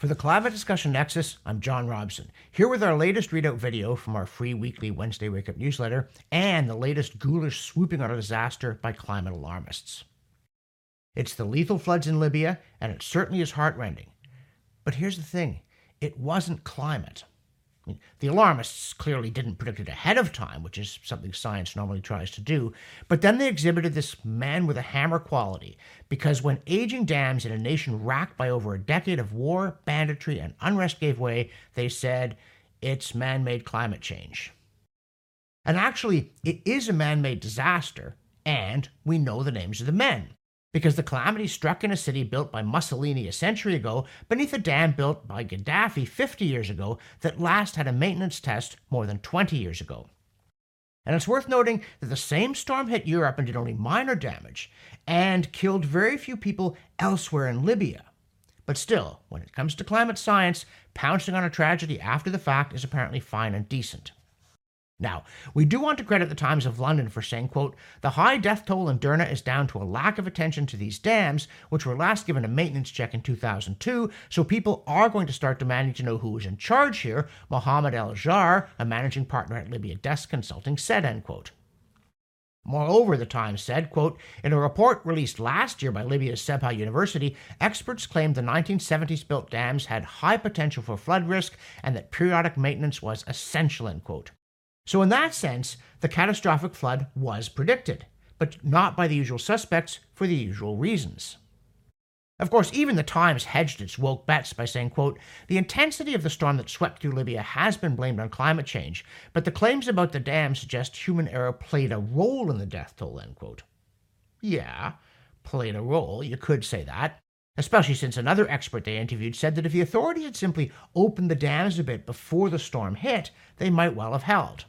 For the Climate Discussion Nexus, I'm John Robson, here with our latest readout video from our free weekly Wednesday Wake Up newsletter and the latest ghoulish swooping on a disaster by climate alarmists. It's the lethal floods in Libya, and it certainly is heartrending. But here's the thing it wasn't climate the alarmists clearly didn't predict it ahead of time, which is something science normally tries to do, but then they exhibited this man with a hammer quality, because when aging dams in a nation racked by over a decade of war, banditry, and unrest gave way, they said, it's man made climate change. And actually, it is a man made disaster, and we know the names of the men because the calamity struck in a city built by Mussolini a century ago beneath a dam built by Gaddafi 50 years ago that last had a maintenance test more than 20 years ago. And it's worth noting that the same storm hit Europe and did only minor damage and killed very few people elsewhere in Libya. But still, when it comes to climate science, pouncing on a tragedy after the fact is apparently fine and decent. Now, we do want to credit the Times of London for saying, quote, the high death toll in Derna is down to a lack of attention to these dams, which were last given a maintenance check in 2002, so people are going to start demanding to know who is in charge here, Mohammed Eljarh, a managing partner at Libya Desk Consulting, said, end quote. Moreover, the Times said, quote, in a report released last year by Libya's Sebha University, experts claimed the 1970s built dams had high potential for flood risk and that periodic maintenance was essential, end quote. So, in that sense, the catastrophic flood was predicted, but not by the usual suspects for the usual reasons. Of course, even the Times hedged its woke bets by saying, quote, the intensity of the storm that swept through Libya has been blamed on climate change, but the claims about the dam suggest human error played a role in the death toll, end quote. Yeah, played a role, you could say that, especially since another expert they interviewed said that if the authorities had simply opened the dams a bit before the storm hit, they might well have held.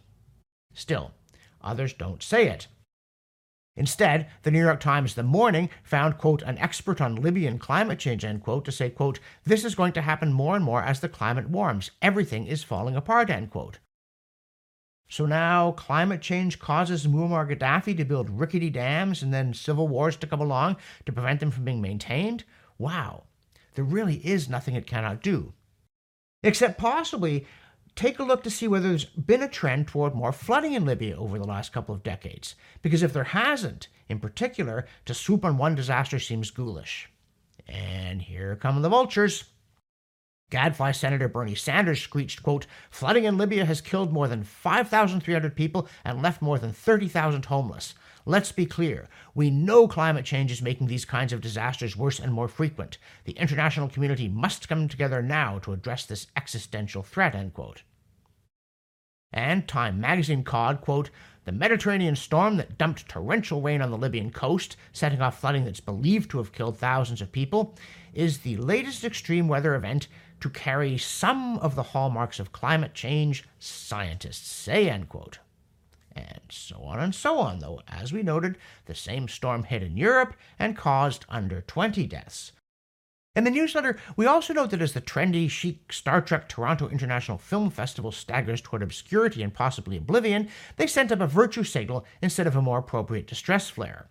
Still, others don't say it. Instead, the New York Times The Morning found, quote, an expert on Libyan climate change, end quote, to say, quote, this is going to happen more and more as the climate warms. Everything is falling apart, end quote. So now climate change causes Muammar Gaddafi to build rickety dams and then civil wars to come along to prevent them from being maintained? Wow, there really is nothing it cannot do. Except possibly take a look to see whether there's been a trend toward more flooding in Libya over the last couple of decades. Because if there hasn't, in particular, to swoop on one disaster seems ghoulish. And here come the vultures. Gadfly Senator Bernie Sanders screeched, quote, Flooding in Libya has killed more than 5,300 people and left more than 30,000 homeless. Let's be clear. We know climate change is making these kinds of disasters worse and more frequent. The international community must come together now to address this existential threat, end quote. And Time magazine called, quote, the Mediterranean storm that dumped torrential rain on the Libyan coast, setting off flooding that's believed to have killed thousands of people, is the latest extreme weather event to carry some of the hallmarks of climate change, scientists say, end quote. And so on and so on, though, as we noted, the same storm hit in Europe and caused under 20 deaths. In the newsletter, we also note that as the trendy, chic Star Trek Toronto International Film Festival staggers toward obscurity and possibly oblivion, they sent up a virtue signal instead of a more appropriate distress flare.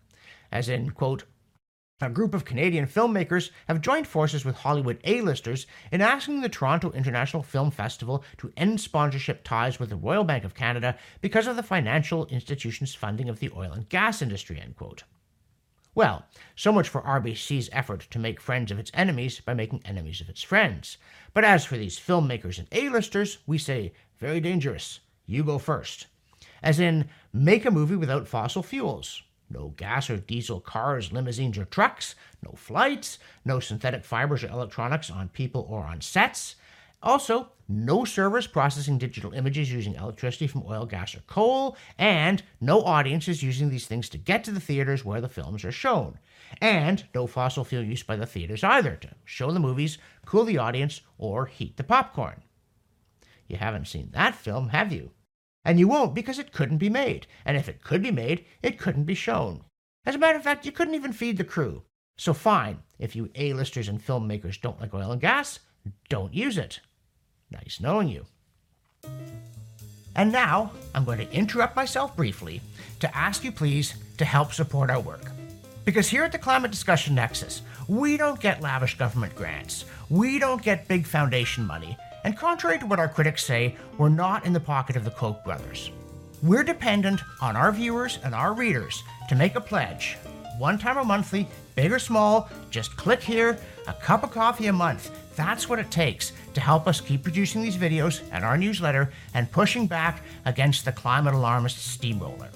As in, quote, a group of Canadian filmmakers have joined forces with Hollywood A-listers in asking the Toronto International Film Festival to end sponsorship ties with the Royal Bank of Canada because of the financial institution's funding of the oil and gas industry, end quote. Well, so much for RBC's effort to make friends of its enemies by making enemies of its friends. But as for these filmmakers and A-listers, we say, very dangerous. You go first. As in, make a movie without fossil fuels. No gas or diesel cars, limousines, or trucks. No flights. No synthetic fibers or electronics on people or on sets. Also, no servers processing digital images using electricity from oil, gas, or coal, and no audiences using these things to get to the theaters where the films are shown. And no fossil fuel use by the theaters either to show the movies, cool the audience, or heat the popcorn. You haven't seen that film, have you? And you won't because it couldn't be made. And if it could be made, it couldn't be shown. As a matter of fact, you couldn't even feed the crew. So fine, if you A-listers and filmmakers don't like oil and gas, don't use it. Nice knowing you. And now, I'm going to interrupt myself briefly to ask you please to help support our work. Because here at the Climate Discussion Nexus, we don't get lavish government grants, we don't get big foundation money, and contrary to what our critics say, we're not in the pocket of the Koch brothers. We're dependent on our viewers and our readers to make a pledge, one time or monthly, big or small, just click here, a cup of coffee a month. That's what it takes to help us keep producing these videos and our newsletter and pushing back against the climate alarmist steamroller.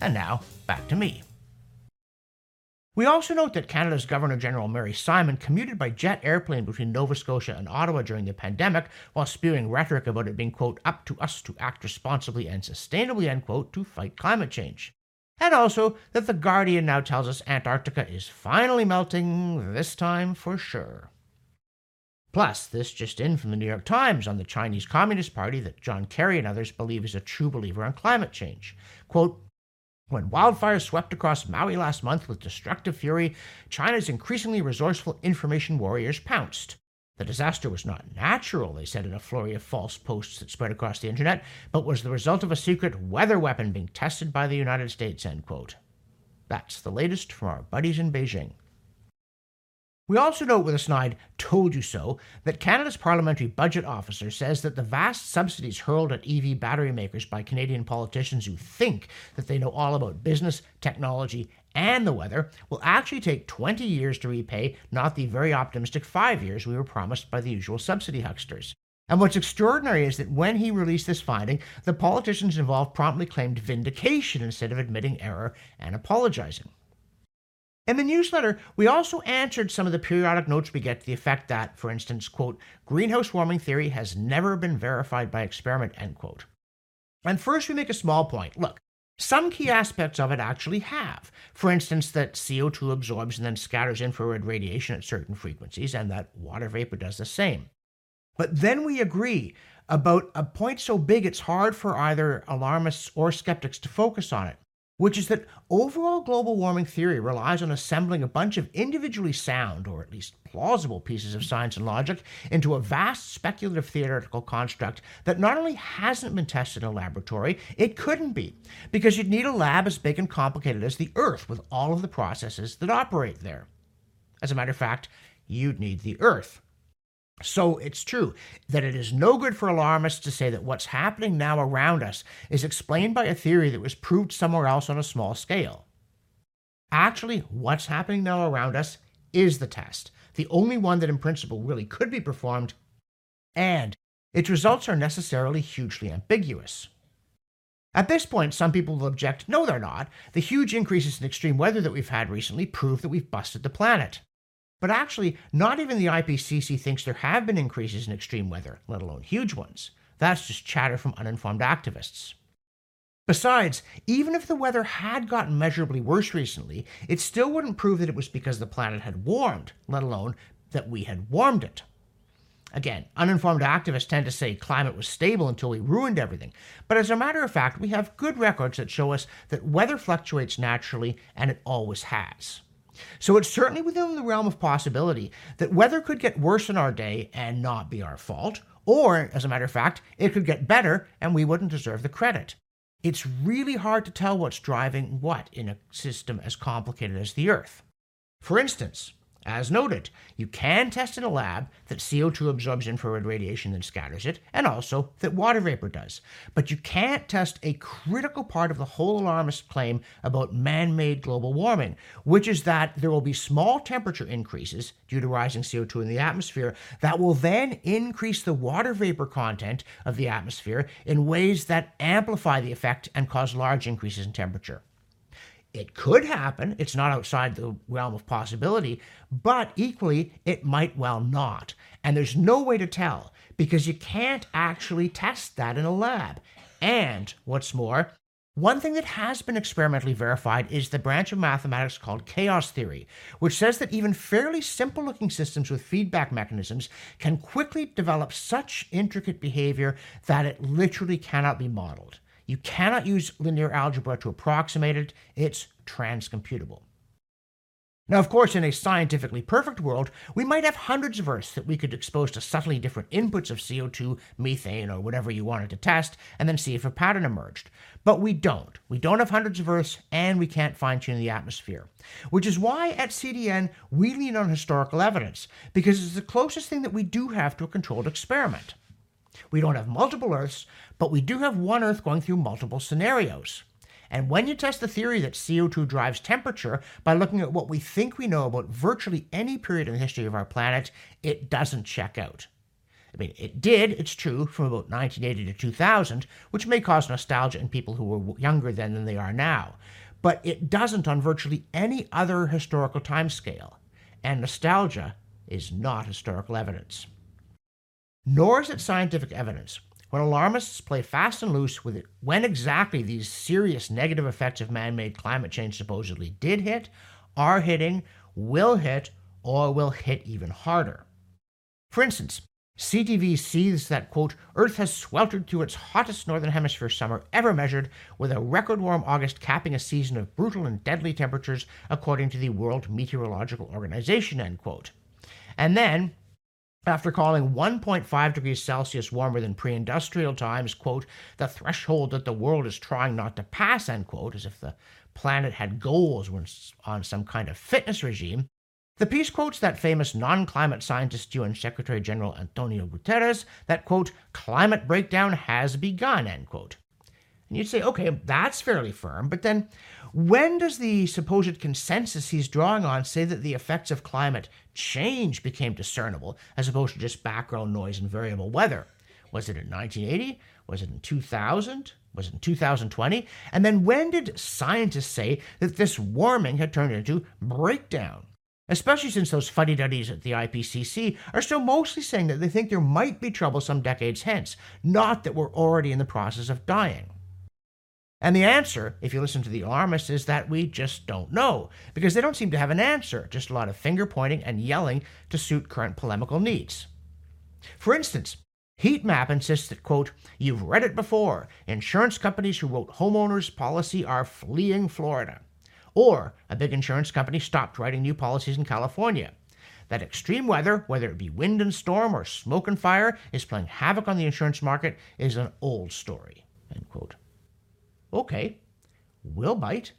And now, back to me. We also note that Canada's Governor General Mary Simon commuted by jet airplane between Nova Scotia and Ottawa during the pandemic while spewing rhetoric about it being, quote, up to us to act responsibly and sustainably, end quote, to fight climate change. And also that The Guardian now tells us Antarctica is finally melting, this time for sure. Plus, this just in from the New York Times on the Chinese Communist Party that John Kerry and others believe is a true believer on climate change. Quote, when wildfires swept across Maui last month with destructive fury, China's increasingly resourceful information warriors pounced. The disaster was not natural, they said in a flurry of false posts that spread across the internet, but was the result of a secret weather weapon being tested by the United States. End quote. That's the latest from our buddies in Beijing. We also note with a snide told you so that Canada's parliamentary budget officer says that the vast subsidies hurled at EV battery makers by Canadian politicians who think that they know all about business, technology, and the weather will actually take 20 years to repay, not the very optimistic five years we were promised by the usual subsidy hucksters. And what's extraordinary is that when he released this finding, the politicians involved promptly claimed vindication instead of admitting error and apologizing. In the newsletter, we also answered some of the periodic notes we get to the effect that, for instance, quote, greenhouse warming theory has never been verified by experiment, end quote. And first, we make a small point. Look, some key aspects of it actually have. For instance, that CO2 absorbs and then scatters infrared radiation at certain frequencies, and that water vapor does the same. But then we agree about a point so big it's hard for either alarmists or skeptics to focus on it which is that overall global warming theory relies on assembling a bunch of individually sound, or at least plausible, pieces of science and logic into a vast speculative theoretical construct that not only hasn't been tested in a laboratory, it couldn't be, because you'd need a lab as big and complicated as the Earth with all of the processes that operate there. As a matter of fact, you'd need the Earth. So it's true that it is no good for alarmists to say that what's happening now around us is explained by a theory that was proved somewhere else on a small scale. Actually, what's happening now around us is the test, the only one that in principle really could be performed, and its results are necessarily hugely ambiguous. At this point, some people will object no, they're not. The huge increases in extreme weather that we've had recently prove that we've busted the planet. But actually, not even the IPCC thinks there have been increases in extreme weather, let alone huge ones. That's just chatter from uninformed activists. Besides, even if the weather had gotten measurably worse recently, it still wouldn't prove that it was because the planet had warmed, let alone that we had warmed it. Again, uninformed activists tend to say climate was stable until we ruined everything. But as a matter of fact, we have good records that show us that weather fluctuates naturally, and it always has. So it's certainly within the realm of possibility that weather could get worse in our day and not be our fault, or, as a matter of fact, it could get better and we wouldn't deserve the credit. It's really hard to tell what's driving what in a system as complicated as the Earth. For instance, as noted, you can test in a lab that CO2 absorbs infrared radiation and scatters it, and also that water vapor does. But you can't test a critical part of the whole alarmist claim about man made global warming, which is that there will be small temperature increases due to rising CO2 in the atmosphere that will then increase the water vapor content of the atmosphere in ways that amplify the effect and cause large increases in temperature. It could happen. It's not outside the realm of possibility, but equally, it might well not. And there's no way to tell because you can't actually test that in a lab. And what's more, one thing that has been experimentally verified is the branch of mathematics called chaos theory, which says that even fairly simple looking systems with feedback mechanisms can quickly develop such intricate behavior that it literally cannot be modeled. You cannot use linear algebra to approximate it, it's transcomputable. Now, of course, in a scientifically perfect world, we might have hundreds of Earths that we could expose to subtly different inputs of CO2, methane, or whatever you wanted to test, and then see if a pattern emerged. But we don't. We don't have hundreds of Earths, and we can't fine tune the atmosphere. Which is why at CDN we lean on historical evidence, because it's the closest thing that we do have to a controlled experiment. We don't have multiple Earths, but we do have one Earth going through multiple scenarios. And when you test the theory that CO2 drives temperature by looking at what we think we know about virtually any period in the history of our planet, it doesn't check out. I mean, it did, it's true, from about 1980 to 2000, which may cause nostalgia in people who were younger then than they are now. But it doesn't on virtually any other historical timescale. And nostalgia is not historical evidence. Nor is it scientific evidence. When alarmists play fast and loose with it, when exactly these serious negative effects of man made climate change supposedly did hit, are hitting, will hit, or will hit even harder. For instance, CTV sees that, quote, Earth has sweltered through its hottest northern hemisphere summer ever measured, with a record warm August capping a season of brutal and deadly temperatures, according to the World Meteorological Organization, end quote. And then, after calling 1.5 degrees Celsius warmer than pre industrial times, quote, the threshold that the world is trying not to pass, end quote, as if the planet had goals on some kind of fitness regime, the piece quotes that famous non climate scientist UN Secretary General Antonio Guterres that, quote, climate breakdown has begun, end quote. And you'd say, okay, that's fairly firm, but then when does the supposed consensus he's drawing on say that the effects of climate change became discernible as opposed to just background noise and variable weather? Was it in 1980? Was it in 2000? Was it in 2020? And then when did scientists say that this warming had turned into breakdown? Especially since those fuddy duddies at the IPCC are still mostly saying that they think there might be trouble some decades hence, not that we're already in the process of dying. And the answer, if you listen to the alarmists, is that we just don't know, because they don't seem to have an answer, just a lot of finger pointing and yelling to suit current polemical needs. For instance, Heatmap insists that, quote, you've read it before. Insurance companies who wrote homeowners policy are fleeing Florida. Or a big insurance company stopped writing new policies in California. That extreme weather, whether it be wind and storm or smoke and fire, is playing havoc on the insurance market is an old story, end quote. Okay, we'll bite.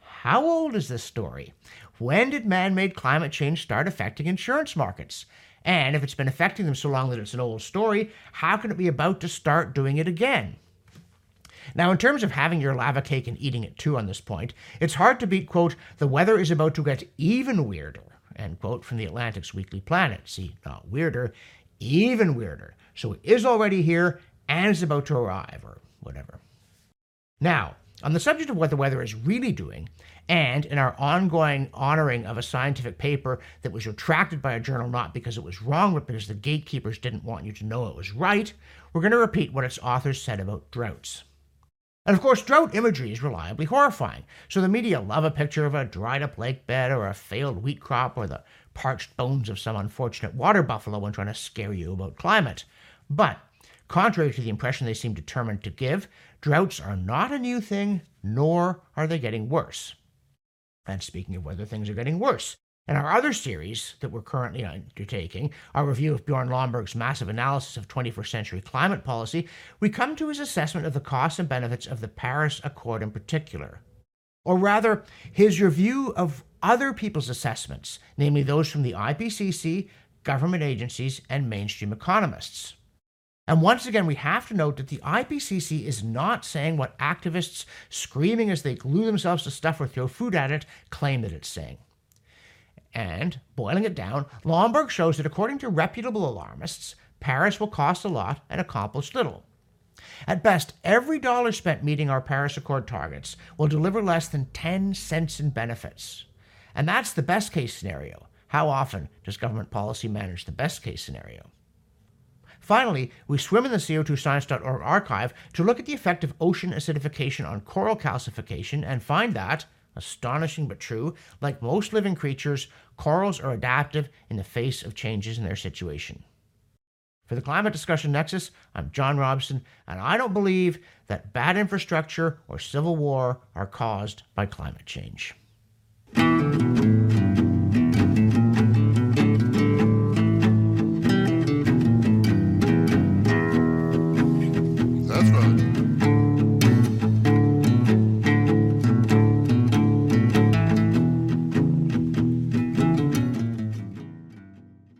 How old is this story? When did man made climate change start affecting insurance markets? And if it's been affecting them so long that it's an old story, how can it be about to start doing it again? Now, in terms of having your lava cake and eating it too on this point, it's hard to beat, quote, the weather is about to get even weirder, end quote, from the Atlantic's Weekly Planet. See, not weirder, even weirder. So it is already here and is about to arrive, or whatever. Now, on the subject of what the weather is really doing, and in our ongoing honoring of a scientific paper that was retracted by a journal not because it was wrong, but because the gatekeepers didn't want you to know it was right, we're going to repeat what its authors said about droughts. And of course, drought imagery is reliably horrifying, so the media love a picture of a dried up lake bed or a failed wheat crop or the parched bones of some unfortunate water buffalo when trying to scare you about climate. But Contrary to the impression they seem determined to give, droughts are not a new thing, nor are they getting worse. And speaking of whether things are getting worse, in our other series that we're currently undertaking, our review of Bjorn Lomborg's massive analysis of 21st century climate policy, we come to his assessment of the costs and benefits of the Paris Accord in particular. Or rather, his review of other people's assessments, namely those from the IPCC, government agencies, and mainstream economists. And once again, we have to note that the IPCC is not saying what activists screaming as they glue themselves to stuff or throw food at it claim that it's saying. And, boiling it down, Lomborg shows that according to reputable alarmists, Paris will cost a lot and accomplish little. At best, every dollar spent meeting our Paris Accord targets will deliver less than 10 cents in benefits. And that's the best case scenario. How often does government policy manage the best case scenario? Finally, we swim in the CO2science.org archive to look at the effect of ocean acidification on coral calcification and find that, astonishing but true, like most living creatures, corals are adaptive in the face of changes in their situation. For the Climate Discussion Nexus, I'm John Robson, and I don't believe that bad infrastructure or civil war are caused by climate change.